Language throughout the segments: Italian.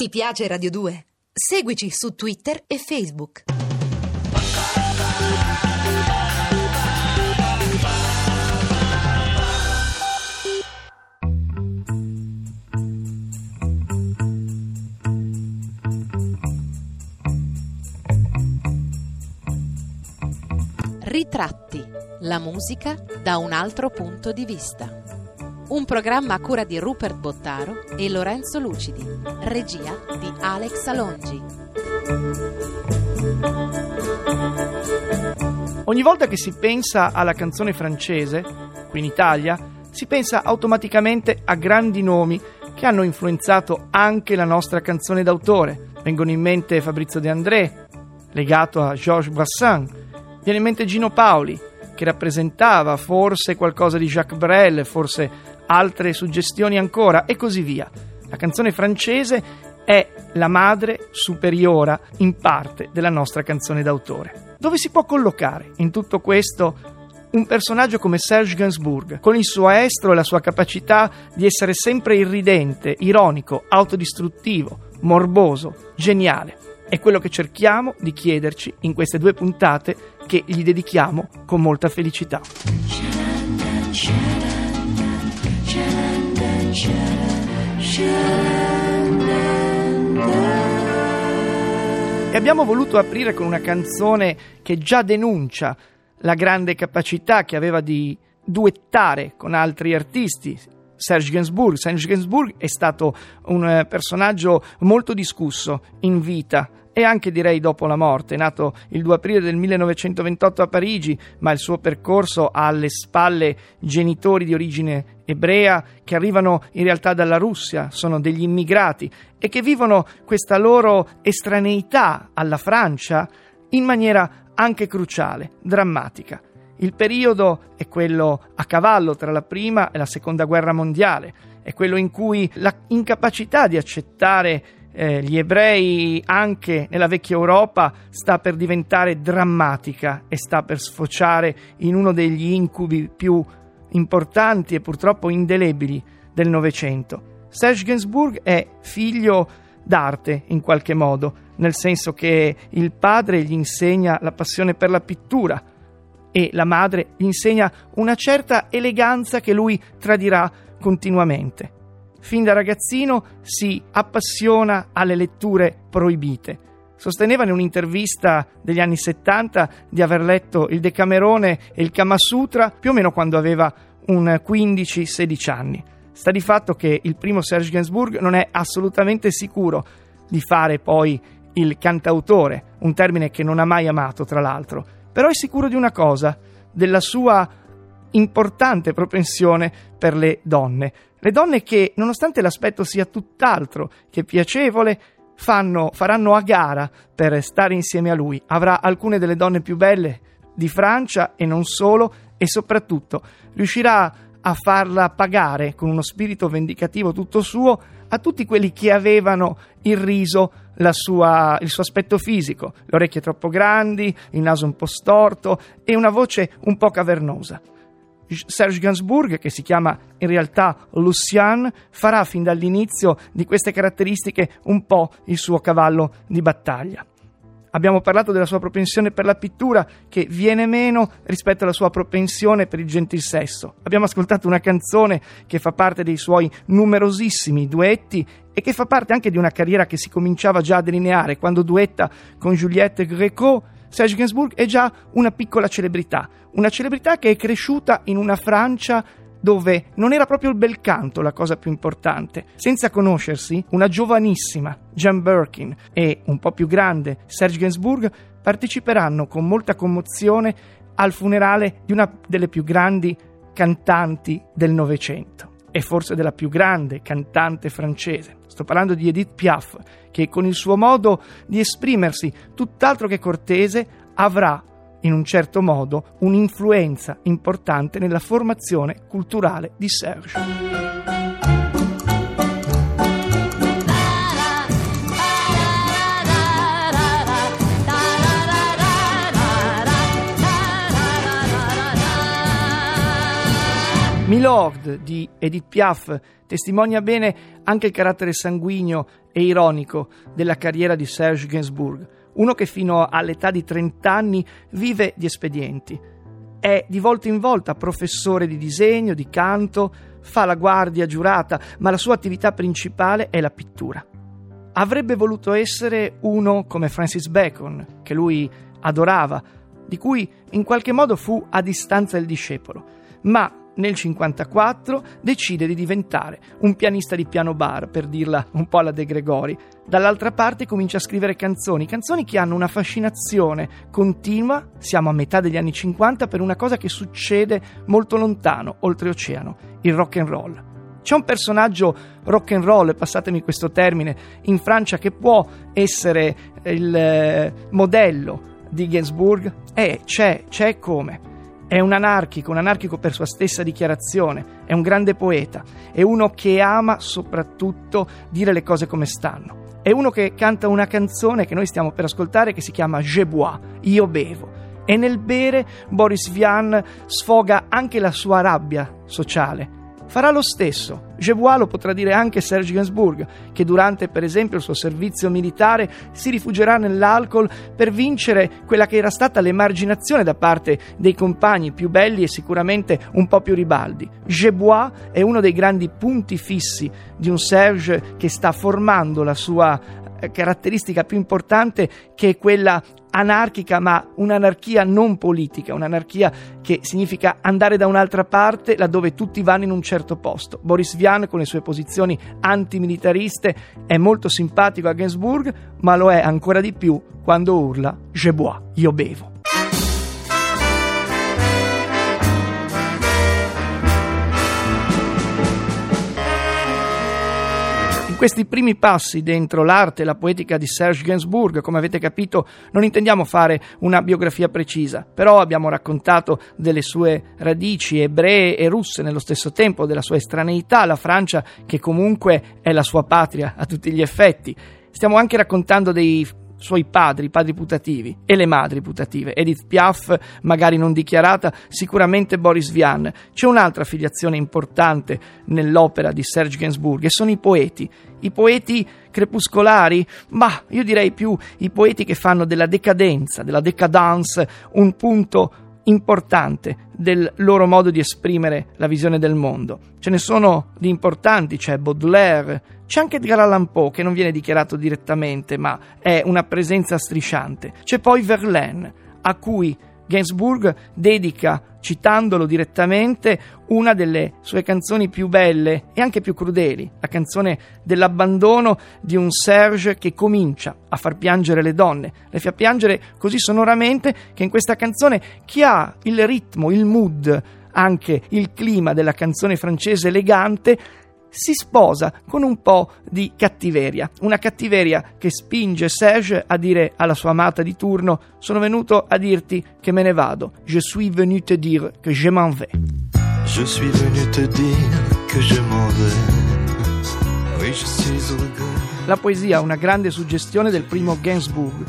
Ti piace Radio 2? Seguici su Twitter e Facebook. Ritratti, la musica da un altro punto di vista. Un programma a cura di Rupert Bottaro e Lorenzo Lucidi, regia di Alex Alongi. Ogni volta che si pensa alla canzone francese, qui in Italia, si pensa automaticamente a grandi nomi che hanno influenzato anche la nostra canzone d'autore. Vengono in mente Fabrizio De André, legato a Georges Brassens, viene in mente Gino Paoli, che rappresentava forse qualcosa di Jacques Brel, forse altre suggestioni ancora, e così via. La canzone francese è la madre superiora in parte della nostra canzone d'autore. Dove si può collocare in tutto questo un personaggio come Serge Gainsbourg, con il suo estro e la sua capacità di essere sempre irridente, ironico, autodistruttivo, morboso, geniale? È quello che cerchiamo di chiederci in queste due puntate che gli dedichiamo con molta felicità. E abbiamo voluto aprire con una canzone che già denuncia la grande capacità che aveva di duettare con altri artisti. Serge Gainsbourg. Serge Gainsbourg è stato un eh, personaggio molto discusso in vita e anche direi dopo la morte. Nato il 2 aprile del 1928 a Parigi, ma il suo percorso ha alle spalle genitori di origine ebrea che arrivano in realtà dalla Russia, sono degli immigrati e che vivono questa loro estraneità alla Francia in maniera anche cruciale, drammatica. Il periodo è quello a cavallo tra la prima e la seconda guerra mondiale, è quello in cui la incapacità di accettare eh, gli ebrei anche nella vecchia Europa sta per diventare drammatica e sta per sfociare in uno degli incubi più importanti e purtroppo indelebili del Novecento. Serge Gainsbourg è figlio d'arte in qualche modo, nel senso che il padre gli insegna la passione per la pittura e la madre gli insegna una certa eleganza che lui tradirà continuamente fin da ragazzino si appassiona alle letture proibite. Sosteneva in un'intervista degli anni 70 di aver letto il Decamerone e il Kama Sutra più o meno quando aveva un 15-16 anni. Sta di fatto che il primo Serge Gainsbourg non è assolutamente sicuro di fare poi il cantautore, un termine che non ha mai amato tra l'altro, però è sicuro di una cosa, della sua importante propensione per le donne. Le donne che, nonostante l'aspetto sia tutt'altro che piacevole, fanno, faranno a gara per stare insieme a lui. Avrà alcune delle donne più belle di Francia e non solo, e soprattutto riuscirà a farla pagare con uno spirito vendicativo tutto suo a tutti quelli che avevano irriso sua, il suo aspetto fisico, le orecchie troppo grandi, il naso un po' storto e una voce un po' cavernosa. Serge Gainsbourg, che si chiama in realtà Lucien, farà fin dall'inizio di queste caratteristiche un po' il suo cavallo di battaglia. Abbiamo parlato della sua propensione per la pittura che viene meno rispetto alla sua propensione per il gentil sesso. Abbiamo ascoltato una canzone che fa parte dei suoi numerosissimi duetti e che fa parte anche di una carriera che si cominciava già a delineare quando duetta con Juliette Greco Serge Gainsbourg è già una piccola celebrità, una celebrità che è cresciuta in una Francia dove non era proprio il bel canto la cosa più importante. Senza conoscersi, una giovanissima Jan Birkin e un po' più grande Serge Gainsbourg parteciperanno con molta commozione al funerale di una delle più grandi cantanti del Novecento e forse della più grande cantante francese. Sto parlando di Edith Piaf, che con il suo modo di esprimersi tutt'altro che cortese avrà in un certo modo un'influenza importante nella formazione culturale di Serge. Milord di Edith Piaf testimonia bene anche il carattere sanguigno e ironico della carriera di Serge Gainsbourg, uno che fino all'età di 30 anni vive di espedienti. È di volta in volta professore di disegno, di canto, fa la guardia giurata, ma la sua attività principale è la pittura. Avrebbe voluto essere uno come Francis Bacon, che lui adorava, di cui in qualche modo fu a distanza il discepolo, ma nel 1954 decide di diventare un pianista di piano bar, per dirla un po' alla De Gregori. Dall'altra parte comincia a scrivere canzoni, canzoni che hanno una fascinazione continua, siamo a metà degli anni 50, per una cosa che succede molto lontano, oltreoceano, il rock and roll. C'è un personaggio rock and roll, passatemi questo termine, in Francia che può essere il eh, modello di Gainsbourg? Eh, c'è, c'è come. È un anarchico, un anarchico per sua stessa dichiarazione, è un grande poeta, è uno che ama soprattutto dire le cose come stanno. È uno che canta una canzone che noi stiamo per ascoltare che si chiama Je bois, io bevo. E nel bere Boris Vian sfoga anche la sua rabbia sociale farà lo stesso. Jebois lo potrà dire anche Serge Gainsbourg, che durante per esempio il suo servizio militare si rifugierà nell'alcol per vincere quella che era stata l'emarginazione da parte dei compagni più belli e sicuramente un po' più ribaldi. Jebois è uno dei grandi punti fissi di un Serge che sta formando la sua caratteristica più importante che è quella anarchica, ma un'anarchia non politica, un'anarchia che significa andare da un'altra parte laddove tutti vanno in un certo posto. Boris Vian con le sue posizioni antimilitariste è molto simpatico a Gainsbourg, ma lo è ancora di più quando urla Je bois, io bevo. Questi primi passi dentro l'arte e la poetica di Serge Gainsbourg, come avete capito, non intendiamo fare una biografia precisa, però abbiamo raccontato delle sue radici ebree e russe nello stesso tempo, della sua estraneità alla Francia, che comunque è la sua patria a tutti gli effetti. Stiamo anche raccontando dei suoi padri, padri putativi e le madri putative. Edith Piaf, magari non dichiarata, sicuramente Boris Vian. C'è un'altra filiazione importante nell'opera di Serge Gainsbourg e sono i poeti. I poeti crepuscolari, ma io direi più i poeti che fanno della decadenza, della decadence, un punto importante del loro modo di esprimere la visione del mondo. Ce ne sono di importanti, c'è Baudelaire, c'è anche Edgar Allan Poe che non viene dichiarato direttamente, ma è una presenza strisciante. C'è poi Verlaine, a cui Gainsbourg dedica, citandolo direttamente, una delle sue canzoni più belle e anche più crudeli, la canzone dell'abbandono di un Serge che comincia a far piangere le donne. Le fa piangere così sonoramente che in questa canzone chi ha il ritmo, il mood, anche il clima della canzone francese elegante, si sposa con un po' di cattiveria, una cattiveria che spinge Serge a dire alla sua amata di turno sono venuto a dirti che me ne vado, je suis venu te dire que je m'en vais. Je suis venu te dire que je m'en vais. Oui, je suis La poesia ha una grande suggestione del primo Gainsbourg,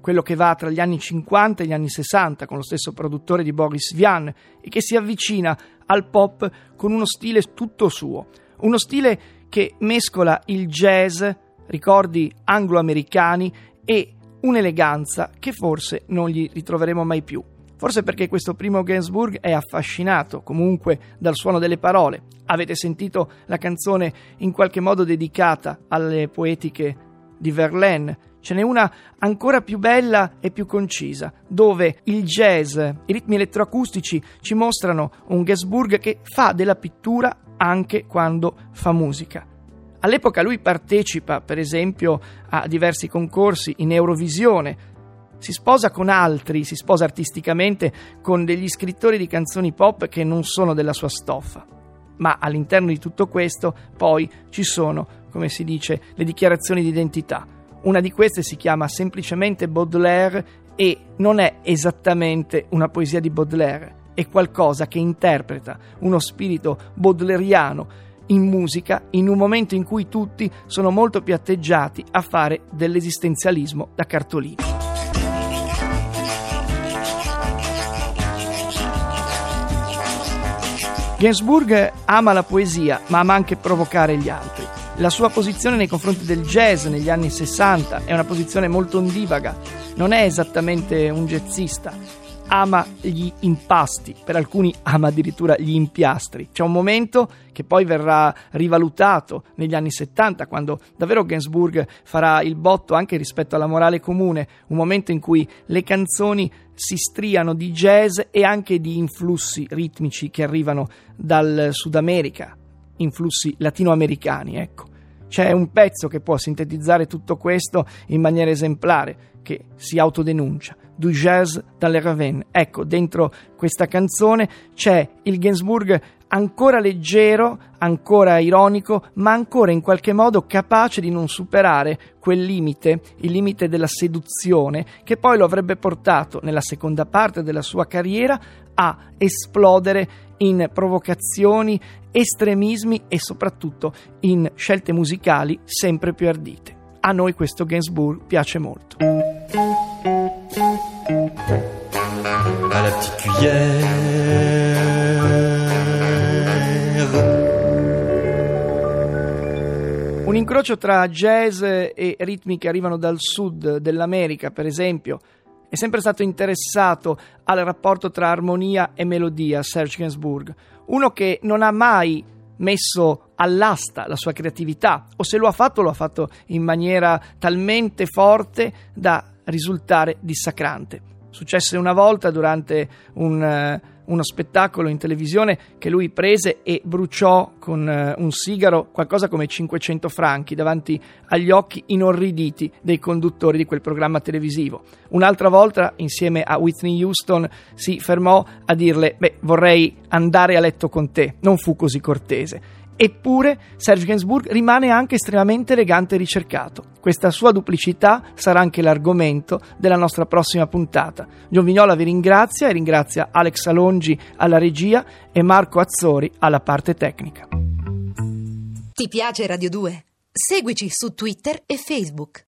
quello che va tra gli anni 50 e gli anni 60 con lo stesso produttore di Boris Vian e che si avvicina al pop con uno stile tutto suo uno stile che mescola il jazz, ricordi anglo-americani e un'eleganza che forse non gli ritroveremo mai più. Forse perché questo primo Gainsbourg è affascinato comunque dal suono delle parole. Avete sentito la canzone in qualche modo dedicata alle poetiche di Verlaine. Ce n'è una ancora più bella e più concisa, dove il jazz, i ritmi elettroacustici ci mostrano un Gainsbourg che fa della pittura anche quando fa musica. All'epoca lui partecipa, per esempio, a diversi concorsi in Eurovisione, si sposa con altri, si sposa artisticamente con degli scrittori di canzoni pop che non sono della sua stoffa. Ma all'interno di tutto questo poi ci sono, come si dice, le dichiarazioni di identità. Una di queste si chiama semplicemente Baudelaire e non è esattamente una poesia di Baudelaire, è qualcosa che interpreta uno spirito baudeleriano in musica in un momento in cui tutti sono molto più atteggiati a fare dell'esistenzialismo da cartolini. Gainsbourg ama la poesia, ma ama anche provocare gli altri. La sua posizione nei confronti del jazz negli anni 60 è una posizione molto ondivaga, non è esattamente un jazzista, ama gli impasti, per alcuni ama addirittura gli impiastri. C'è un momento che poi verrà rivalutato negli anni 70, quando davvero Gainsbourg farà il botto anche rispetto alla morale comune, un momento in cui le canzoni si striano di jazz e anche di influssi ritmici che arrivano dal Sud America, influssi latinoamericani, ecco. C'è un pezzo che può sintetizzare tutto questo in maniera esemplare, che si autodenuncia. Du jazz dalle Ravenne. Ecco, dentro questa canzone c'è il Gainsbourg ancora leggero, ancora ironico, ma ancora in qualche modo capace di non superare quel limite, il limite della seduzione, che poi lo avrebbe portato nella seconda parte della sua carriera a esplodere in provocazioni, estremismi e soprattutto in scelte musicali sempre più ardite. A noi questo Gainsbourg piace molto. Cuillère. Un incrocio tra jazz e ritmi che arrivano dal sud dell'America, per esempio, è sempre stato interessato al rapporto tra armonia e melodia, Serge Gainsbourg, uno che non ha mai messo all'asta la sua creatività o se lo ha fatto lo ha fatto in maniera talmente forte da risultare dissacrante. Successe una volta durante un, uh, uno spettacolo in televisione che lui prese e bruciò con uh, un sigaro qualcosa come 500 franchi davanti agli occhi inorriditi dei conduttori di quel programma televisivo. Un'altra volta, insieme a Whitney Houston, si fermò a dirle: Beh, vorrei andare a letto con te. Non fu così cortese. Eppure Serge Gainsbourg rimane anche estremamente elegante e ricercato. Questa sua duplicità sarà anche l'argomento della nostra prossima puntata. John Vignola vi ringrazia e ringrazia Alex Alongi alla regia e Marco Azzori alla parte tecnica. Ti piace Radio 2? Seguici su Twitter e Facebook.